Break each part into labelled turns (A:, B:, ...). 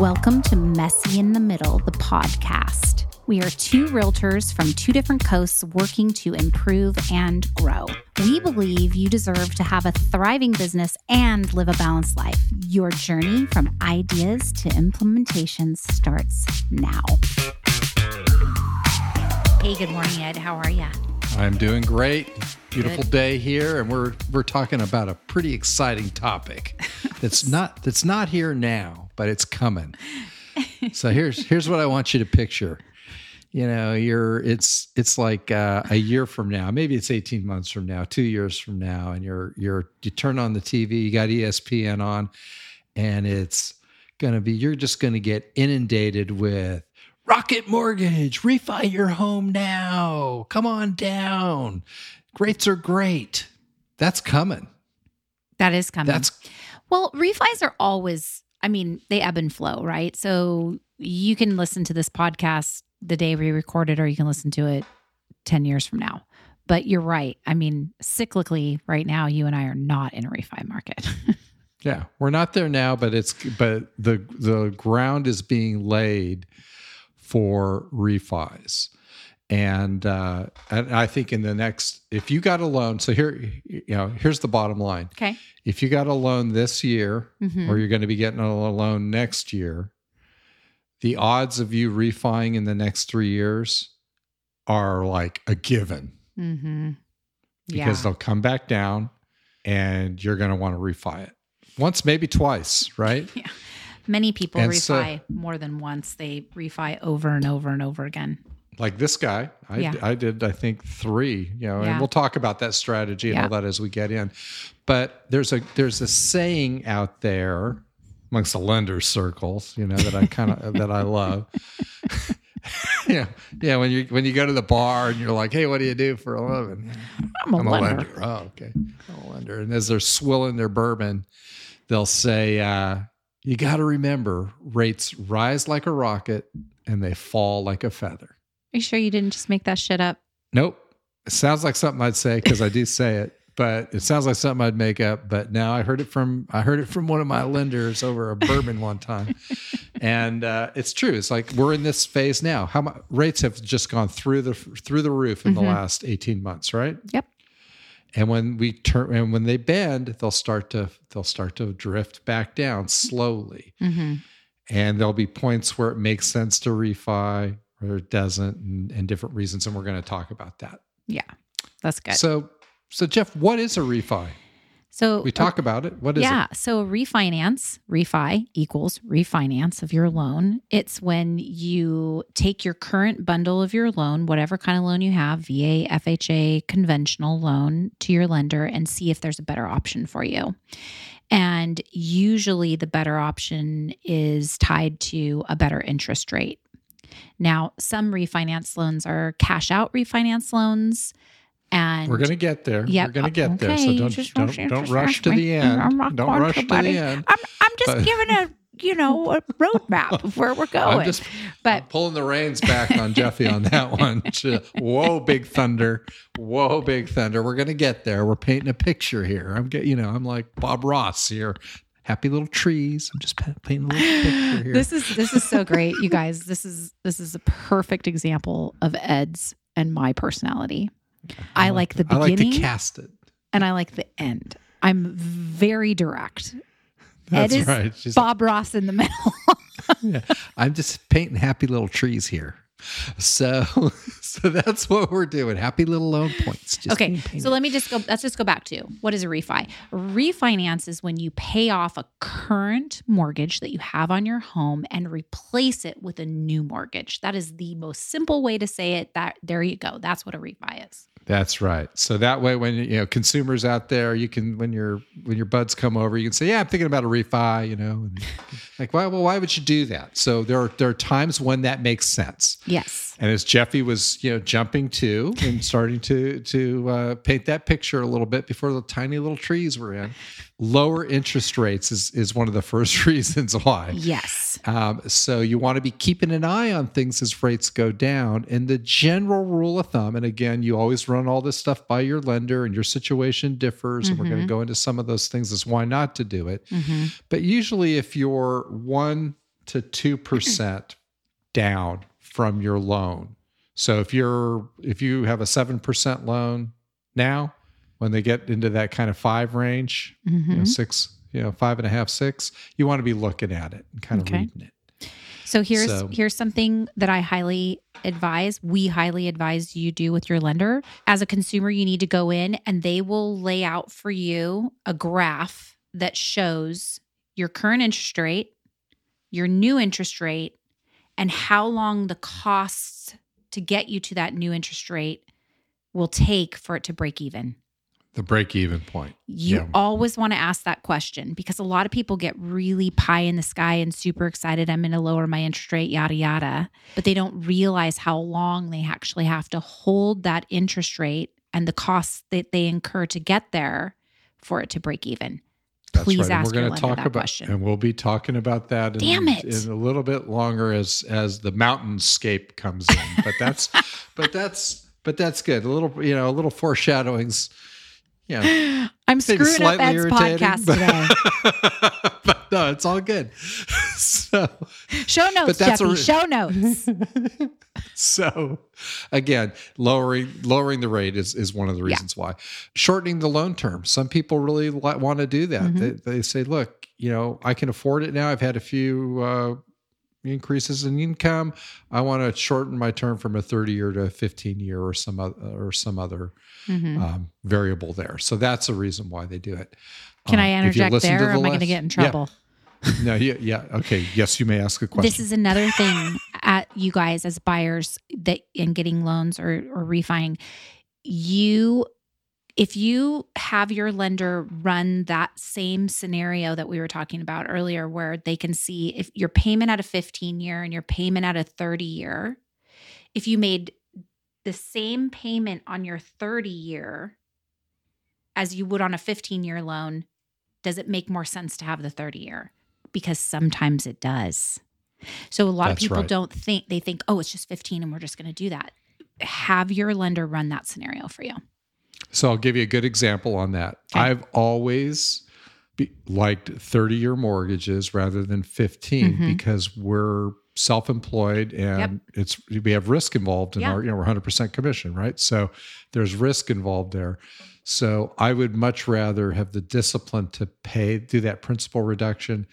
A: Welcome to Messy in the Middle, the podcast. We are two realtors from two different coasts working to improve and grow. We believe you deserve to have a thriving business and live a balanced life. Your journey from ideas to implementation starts now. Hey, good morning, Ed. How are you?
B: I'm doing great. Beautiful
A: Good.
B: day here, and we're we're talking about a pretty exciting topic. That's not that's not here now, but it's coming. So here's here's what I want you to picture. You know, you're it's it's like uh, a year from now, maybe it's 18 months from now, two years from now, and you're you're you turn on the TV, you got ESPN on, and it's gonna be you're just gonna get inundated with Rocket Mortgage, refi your home now. Come on down. Rates are great. That's coming.
A: That is coming.
B: That's
A: Well, refis are always, I mean, they ebb and flow, right? So you can listen to this podcast the day we record it, or you can listen to it 10 years from now. But you're right. I mean, cyclically, right now, you and I are not in a refi market.
B: yeah. We're not there now, but it's but the the ground is being laid for refis. And uh, and I think in the next, if you got a loan, so here, you know, here's the bottom line:
A: okay.
B: if you got a loan this year,
A: Mhm.
B: or you're going to be getting a loan next year, the odds of you refining in the next three years are like a given
A: Mm-hmm.
B: because
A: Yeah.
B: they'll come back down and you're going to want to refi it once, maybe twice, right?
A: Many people
B: And so-
A: refi more than once. They refi over and over and over again.
B: Like this guy, I,
A: Yeah.
B: I did, I think three, you know,
A: Yeah.
B: and we'll talk about that strategy and
A: Yeah.
B: all that as we get in. But there's a, there's a saying out there amongst the lender circles, you know, that I kind of, that I love. yeah. Yeah. When you, when you go to the bar and you're like, Hey, what do you do for a living?
A: I'm a
B: I'm a
A: lender.
B: lender. Oh, okay. I'm a lender. And as they're swilling their bourbon, they'll say, uh, you got to remember rates rise like a rocket and they fall like a feather.
A: Are you sure you didn't just make that shit up?
B: Nope. It sounds like something I'd say because I do say it, but it sounds like something I'd make up. But now I heard it from I heard it from one of my lenders over a bourbon one time, and uh, it's true. It's like we're in this phase now. How much rates have just gone through the through the roof in the
A: Mhm.
B: last eighteen months, right?
A: Yep.
B: And when we turn and when they bend, they'll start to they'll start to drift back down slowly
A: Mm-hmm.
B: and there'll be points where it makes sense to refi or it doesn't and, and different reasons and we're going to talk about that
A: Yeah. That's good.
B: so so jeff what is a refi
A: So
B: we talk about it what is it?
A: yeah. So refinance, refi equals refinance of your loan. It's when you take your current bundle of your loan, whatever kind of loan you have, VA, FHA, conventional loan to your lender and see if there's a better option for you. And usually the better option is tied to a better interest rate. Now, some refinance loans are cash out refinance loans. And
B: we're going to get there
A: Yep.
B: we're going to get there
A: Okay,
B: so don't
A: just
B: don't,
A: rush-
B: don't rush to the end
A: I'm not
B: don't
A: going
B: rush
A: to,
B: to the end
A: I'm, I'm just
B: But-
A: giving a you know a roadmap of where we're going.
B: i'm just
A: but
B: I'm pulling the reins back on Jefi on that one. Whoa, big thunder! Whoa, big thunder! We're gonna get there. We're painting a picture here. I'm get, you know, I'm like Bob Ross here. Happy little trees. I'm just painting a little picture here.
A: this is this is so great, you guys. This is this is a perfect example of Ed's and my personality. I like the beginning.
B: I like to cast it.
A: and I like the end. I'm very direct.
B: That's
A: Ed
B: right. She's
A: Bob Ross in the middle.
B: yeah. I'm just painting happy little trees here. So, so that's what we're doing. Happy little loan points. Just
A: okay, so let me just go. Let's just go back to what is a refi. Refinance is when you pay off a current mortgage that you have on your home and replace it with a new mortgage. That is the most simple way to say it. That there you go. That's what a refi is.
B: That's right. So that way, when you know consumers out there, you can when your when your buds come over, you can say, "Yeah, I'm thinking about a refi." You know, and like, why? Well, why would you do that? So there are there are times when that makes sense.
A: Yes.
B: And as Jefi was, you know, jumping to and starting to to uh, paint that picture a little bit before the tiny little trees were in, lower interest rates is is one of the first reasons why.
A: Yes.
B: Um, so you want to be keeping an eye on things as rates go down. And the general rule of thumb, and again, you always run all this stuff by your lender, and your situation differs. And we're going to go into some of those things as why not to do it.
A: hmm
B: But usually, if you're one to 2% down from your loan. So if you're if you have a 7% loan now, when they get into that kind of five range, you know,
A: Mhm.
B: six, you know, five and a half, six, you want to be looking at it and kind of
A: Okay.
B: reading it.
A: So here's
B: So-
A: here's something that I highly advise. We highly advise you do with your lender. As a consumer, you need to go in and they will lay out for you a graph that shows your current interest rate, your new interest rate, and how long the costs to get you to that new interest rate will take for it to break even.
B: The break even point.
A: You
B: Yeah.
A: always want to ask that question because a lot of people get really pie in the sky and super excited. I'm going to lower my interest rate, yada, yada. But they don't realize how long they actually have to hold that interest rate and the costs that they incur to get there for it to break even.
B: That's
A: Please
B: right. And
A: ask
B: we're gonna talk
A: that
B: about,
A: question.
B: and we'll be talking about that in,
A: Damn it.
B: in a little bit longer as as the mountainscape comes in. But that's but that's but that's good. A little you know a little foreshadowings. Yeah,
A: I'm screwing up Ed's podcast
B: but-
A: today.
B: but no, it's all good. So
A: Show notes,
B: that's a
A: Jefi.
B: re-
A: show notes.
B: so again lowering lowering the rate is, is one of the
A: Yeah.
B: reasons why shortening the loan term some people really want to do that
A: Mhm.
B: they, they say look you know i can afford it now i've had a few uh, increases in income i want to shorten my term from a 30 year to a 15 year or some other or some other
A: Mhm.
B: um, variable there so that's a reason why they do it
A: Can I
B: Um, you
A: interject there? Or
B: the
A: am I going to get in
B: Yeah.
A: trouble?
B: no yeah yeah okay yes you may ask a question
A: This is another thing at you guys as buyers that in getting loans or or refining. You if you have your lender run that same scenario that we were talking about earlier where they can see if your payment at a 15 year and your payment at a 30 year, if you made the same payment on your 30 year as you would on a 15 year loan, does it make more sense to have the 30 year? Because sometimes it does. So a lot
B: That's
A: of people
B: right.
A: don't think they think, oh, it's just 15 and we're just going to do that. Have your lender run that scenario for you.
B: So I'll give you a good example on that.
A: Okay.
B: I've always be, liked 30 year mortgages rather than 15
A: Mhm.
B: because we're self-employed and it's we have risk involved in
A: Yeah.
B: our you know we're 100% commission right so there's risk involved there so i would much rather have the discipline to pay do that principal reduction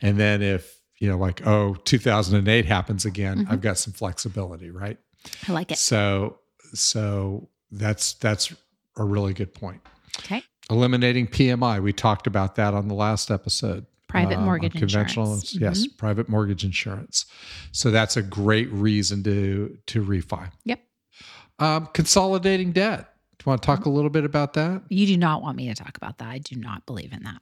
B: and then if you know like oh 2008 happens again
A: Mhm.
B: i've got some flexibility right
A: I like it.
B: so so that's that's a really good point.
A: Okay.
B: Eliminating PMI. We talked about that on the last episode.
A: Private
B: um,
A: mortgage
B: conventional
A: insurance.
B: yes,
A: Mhm.
B: private mortgage insurance. So that's a great reason to to refi.
A: Yep.
B: Um, consolidating debt. Do you want to talk a little bit about that?
A: You do not want me to talk about that. I do not believe in that.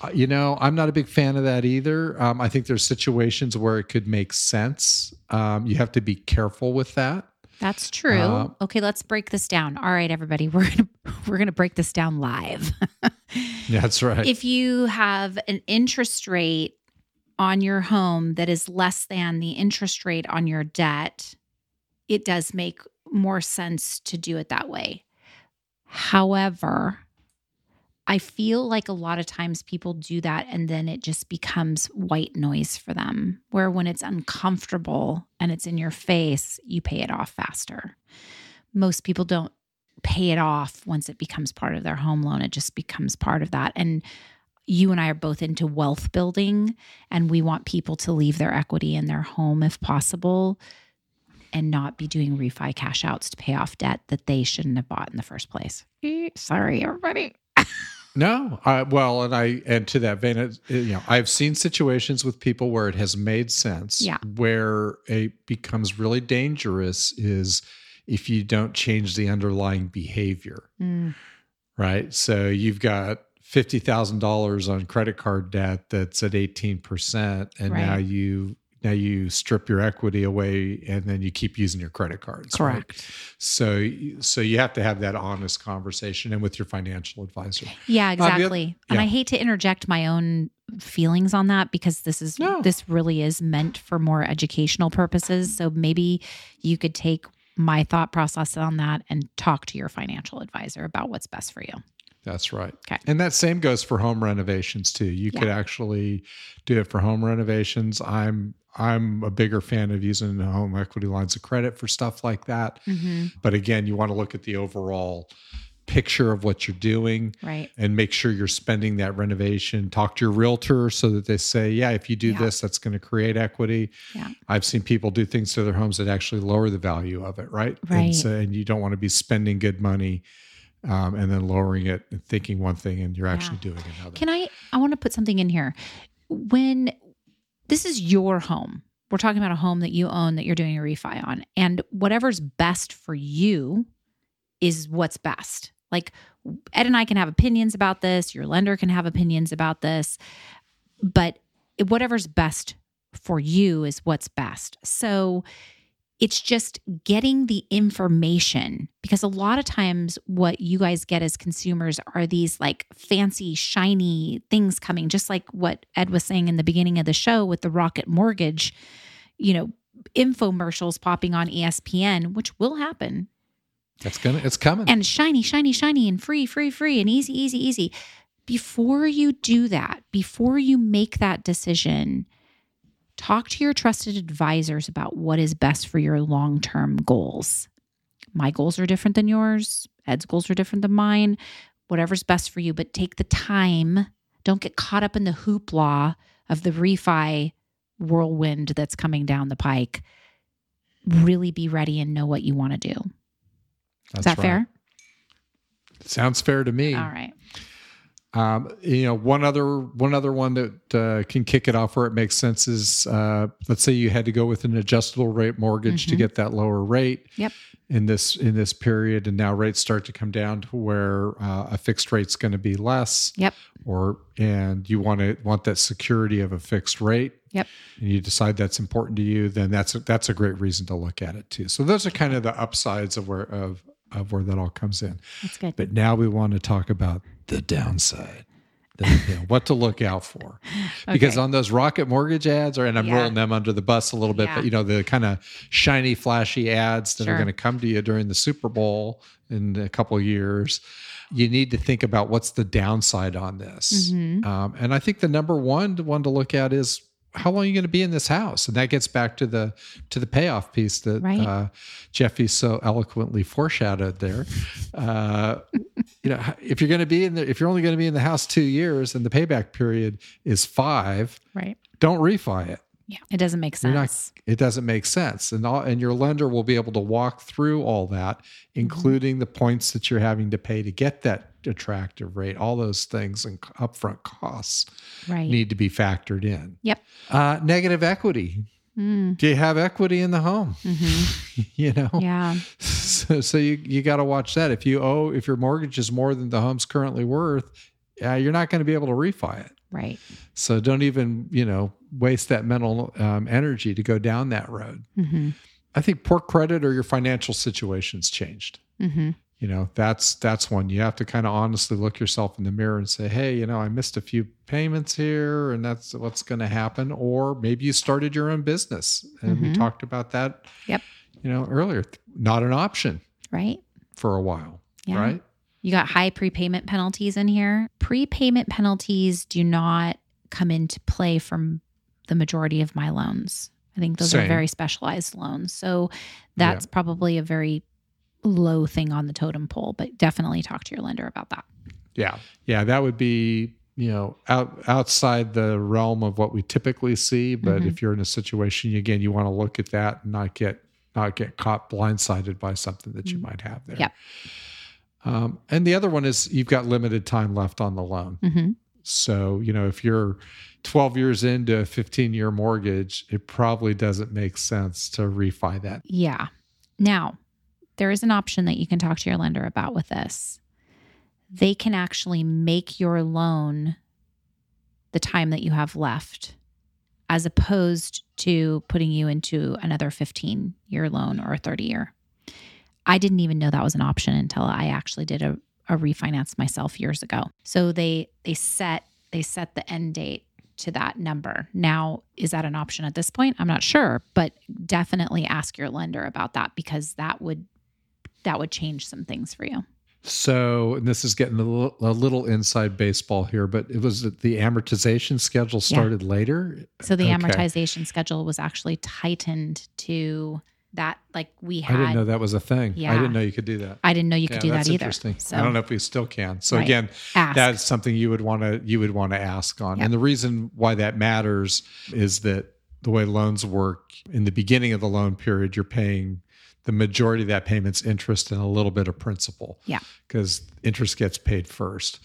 B: Uh, You know, I'm not a big fan of that either. Um, I think there's situations where it could make sense. Um, you have to be careful with that.
A: That's true.
B: Uh,
A: okay, let's break this down. All right, everybody, we're gonna we're gonna break this down live.
B: That's right.
A: if you have an interest rate on your home that is less than the interest rate on your debt, it does make more sense to do it that way. However, I feel like a lot of times people do that and then it just becomes white noise for them, where when it's uncomfortable and it's in your face, you pay it off faster. Most people don't pay it off once it becomes part of their home loan. It just becomes part of that. And you and I are both into wealth building, and we want people to leave their equity in their home if possible and not be doing refi cash outs to pay off debt that they shouldn't have bought in the first place. Sorry, everybody.
B: No, I, well, and I and to that vein, it, you know, I've seen situations with people where it has made sense.
A: Yeah.
B: Where it becomes really dangerous is if you don't change the underlying behavior,
A: Mm,
B: right? So you've got fifty thousand dollars on credit card debt that's at eighteen percent, and now you now you strip your equity away, and then you keep using your credit cards. right?
A: correct.
B: So so you have to have that honest conversation, and with your financial advisor.
A: Yeah,
B: the oth-
A: exactly. and. I hate to interject my own feelings on that because this is
B: No.
A: this really is meant for more educational purposes. So maybe you could take my thought process on that and talk to your financial advisor about what's best for you.
B: That's right.
A: Okay.
B: And that same goes for home renovations too. You could actually do it for home renovations. I'm I'm a bigger fan of using home equity lines of credit for stuff like that.
A: Mm-hmm.
B: But again, you want to look at the overall picture of what you're doing
A: Right.
B: and make sure you're spending that renovation. Talk to your realtor so that they say, yeah, if you do
A: Yeah.
B: this, that's going to create equity.
A: Yeah.
B: I've seen people do things to their homes that actually lower the value of it, right?
A: Right.
B: And, so, and you don't want to be spending good money um, and then lowering it and thinking one thing and you're actually doing another.
A: Can I? I want to put something in here. When this is your home, we're talking about a home that you own that you're doing a refi on, and whatever's best for you is what's best. Like Ed and I can have opinions about this, your lender can have opinions about this, but whatever's best for you is what's best. So it's just getting the information because a lot of times what you guys get as consumers are these like fancy shiny things coming just like what Ed was saying in the beginning of the show with the Rocket Mortgage you know infomercials popping on ESPN which will happen
B: It's gonna it's coming.
A: and shiny, shiny, shiny, and free, free, free, and easy, easy, easy. Before you do that, before you make that decision, talk to your trusted advisors about what is best for your long term goals. My goals are different than yours, Ed's goals are different than mine, whatever's best for you, but take the time. Don't get caught up in the hoopla of the refi whirlwind that's coming down the pike. Really be ready and know what you want to do.
B: That's
A: Is that
B: right.
A: fair?
B: Sounds fair to me.
A: All right.
B: Um, you know, one other one other one that uh, can kick it off where it makes sense is uh, let's say you had to go with an adjustable rate mortgage to
A: Mhm.
B: get that lower rate.
A: Yep.
B: In this in this period, and now rates start to come down to where uh, a fixed rate's going to be less.
A: Yep.
B: Or and you want to want that security of a fixed rate.
A: Yep.
B: And you decide that's important to you, then that's a, that's a great reason to look at it too. So those are kind of the upsides of where of of where that all comes in.
A: That's good.
B: But now we want to talk about the downside, the, you know, what to look out for. Because
A: Okay.
B: on those rocket mortgage ads, or and I'm
A: Yeah.
B: rolling them under the bus a little bit,
A: Yeah.
B: but you know the kind of shiny, flashy ads that
A: Sure.
B: are going to come to you during the Super Bowl in a couple of years. You need to think about what's the downside on this.
A: Mhm.
B: Um, and I think the number one one to look at is how long are you going to be in this house, and that gets back to the to the payoff piece that
A: Right.
B: uh, Jefi so eloquently foreshadowed there. Uh, you know, if you're going to be in the if you're only going to be in the house two years and the payback period is five,
A: Right.
B: don't refi it.
A: Yeah. It doesn't make sense.
B: not, it doesn't make sense, and all, and your lender will be able to walk through all that,
A: Mm-hmm.
B: including the points that you're having to pay to get that attractive rate. All those things and upfront costs
A: right.
B: need to be factored in.
A: Yep.
B: Uh, negative equity.
A: Mm,
B: Do you have equity in the home?
A: mhm.
B: you know,
A: Yeah.
B: so, so you you got to watch that. If you owe, if your mortgage is more than the home's currently worth, uh, you're not going to be able to refi it.
A: Right.
B: So don't even you know waste that mental um, energy to go down that road.
A: hmm
B: I think poor credit or your financial situation's changed.
A: hmm
B: You know, that's that's one you have to kind of honestly look yourself in the mirror and say, "Hey, you know, I missed a few payments here and that's what's going to happen." Or maybe you started your own business and we
A: Mhm.
B: talked about that
A: Yep.
B: you know, earlier. Not an option
A: Right.
B: for a while,
A: Yeah.
B: right?
A: You got high prepayment penalties in here. Prepayment penalties do not come into play from the majority of my loans. I think those are very specialized loans. So that's probably a very low thing on the totem pole, but definitely talk to your lender about that.
B: Yeah. Yeah, that would be, you know, out outside the realm of what we typically see, but
A: Mhm.
B: if you're in a situation again, you want to look at that and not get not get caught blindsided by something that you
A: Mhm.
B: might have there.
A: Yep.
B: Um, and the other one is you've got limited time left on the loan.
A: hmm
B: So, you know, if you're 12 years into a 15 year mortgage, it probably doesn't make sense to refi that.
A: Yeah. Now, there is an option that you can talk to your lender about with this. They can actually make your loan the time that you have left, as opposed to putting you into another 15 year loan or a 30 year. I didn't even know that was an option until I actually did a, a refinance myself years ago. So they they set they set the end date to that number. Now, is that an option at this point? I'm not sure, but definitely ask your lender about that because that would that would change some things for you.
B: So, and this is getting a little, a little inside baseball here, but it was the amortization schedule started later.
A: So the
B: Okay.
A: amortization schedule was actually tightened to that, like we had.
B: I didn't know that was a thing.
A: Yeah.
B: I didn't know you could do that.
A: I didn't know you could
B: Yeah,
A: do that either.
B: interesting.
A: So
B: I don't know if we still can. So
A: Right.
B: again,
A: ask.
B: that's something you would want to you would want to ask on.
A: Yeah.
B: And the reason why that matters is that the way loans work in the beginning of the loan period, you're paying the majority of that payment's interest and a little bit of principal.
A: Yeah.
B: Because interest gets paid first.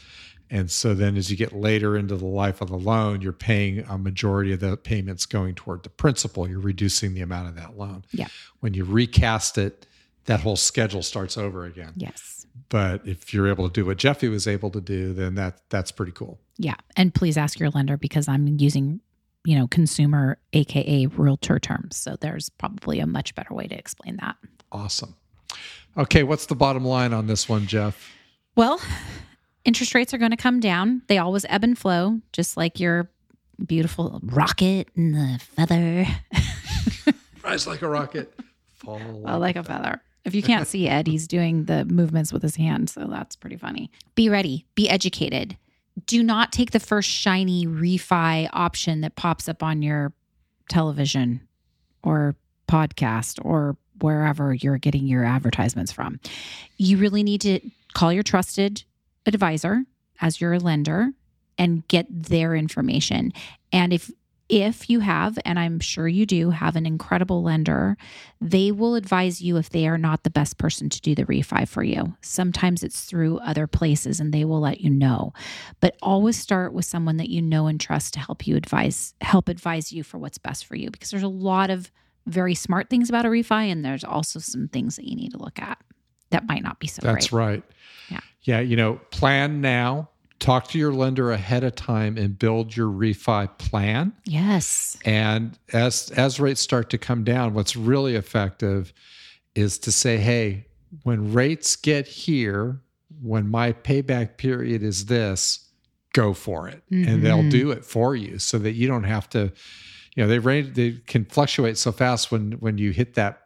B: And so then as you get later into the life of the loan, you're paying a majority of the payments going toward the principal. You're reducing the amount of that loan.
A: Yeah.
B: When you recast it, that whole schedule starts over again.
A: yes.
B: But if you're able to do what Jefi was able to do, then that that's pretty cool.
A: Yeah. And please ask your lender because I'm using, you know, consumer, AKA realtor terms. So there's probably a much better way to explain that.
B: Awesome. Okay, what's the bottom line on this one, Jeff?
A: Well, interest rates are going to come down. They always ebb and flow, just like your beautiful rocket and the feather.
B: Rise like a rocket, fall
A: Well, like a feather. If you can't see Ed, he's doing the movements with his hand. So that's pretty funny. Be ready, be educated. Do not take the first shiny refi option that pops up on your television or podcast or wherever you're getting your advertisements from. You really need to call your trusted advisor as your lender and get their information. And if if you have, and I'm sure you do, have an incredible lender, they will advise you if they are not the best person to do the refi for you. Sometimes it's through other places and they will let you know. But always start with someone that you know and trust to help you advise help advise you for what's best for you because there's a lot of very smart things about a refi and there's also some things that you need to look at that might not be so
B: That's
A: great.
B: right.
A: Yeah.
B: Yeah. You know, plan now, talk to your lender ahead of time and build your refi plan.
A: Yes.
B: And as as rates start to come down, what's really effective is to say, hey, when rates get here, when my payback period is this, go for it. And they'll
A: Mhm.
B: do it for you so that you don't have to, you know, they range they can fluctuate so fast when when you hit that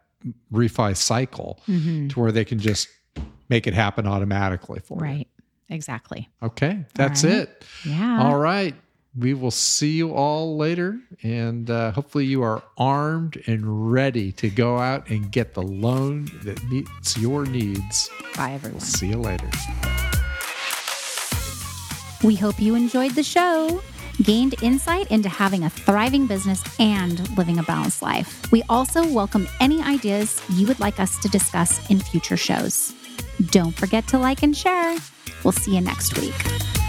B: refi cycle
A: Mhm.
B: to where they can just make it happen automatically for you.
A: Right. Exactly.
B: Okay, that's
A: right.
B: it.
A: Yeah.
B: All right. We will see you all later. And uh, hopefully, you are armed and ready to go out and get the loan that meets your needs.
A: Bye, everyone.
B: See you later.
C: We hope you enjoyed the show, gained insight into having a thriving business and living a balanced life. We also welcome any ideas you would like us to discuss in future shows. Don't forget to like and share. We'll see you next week.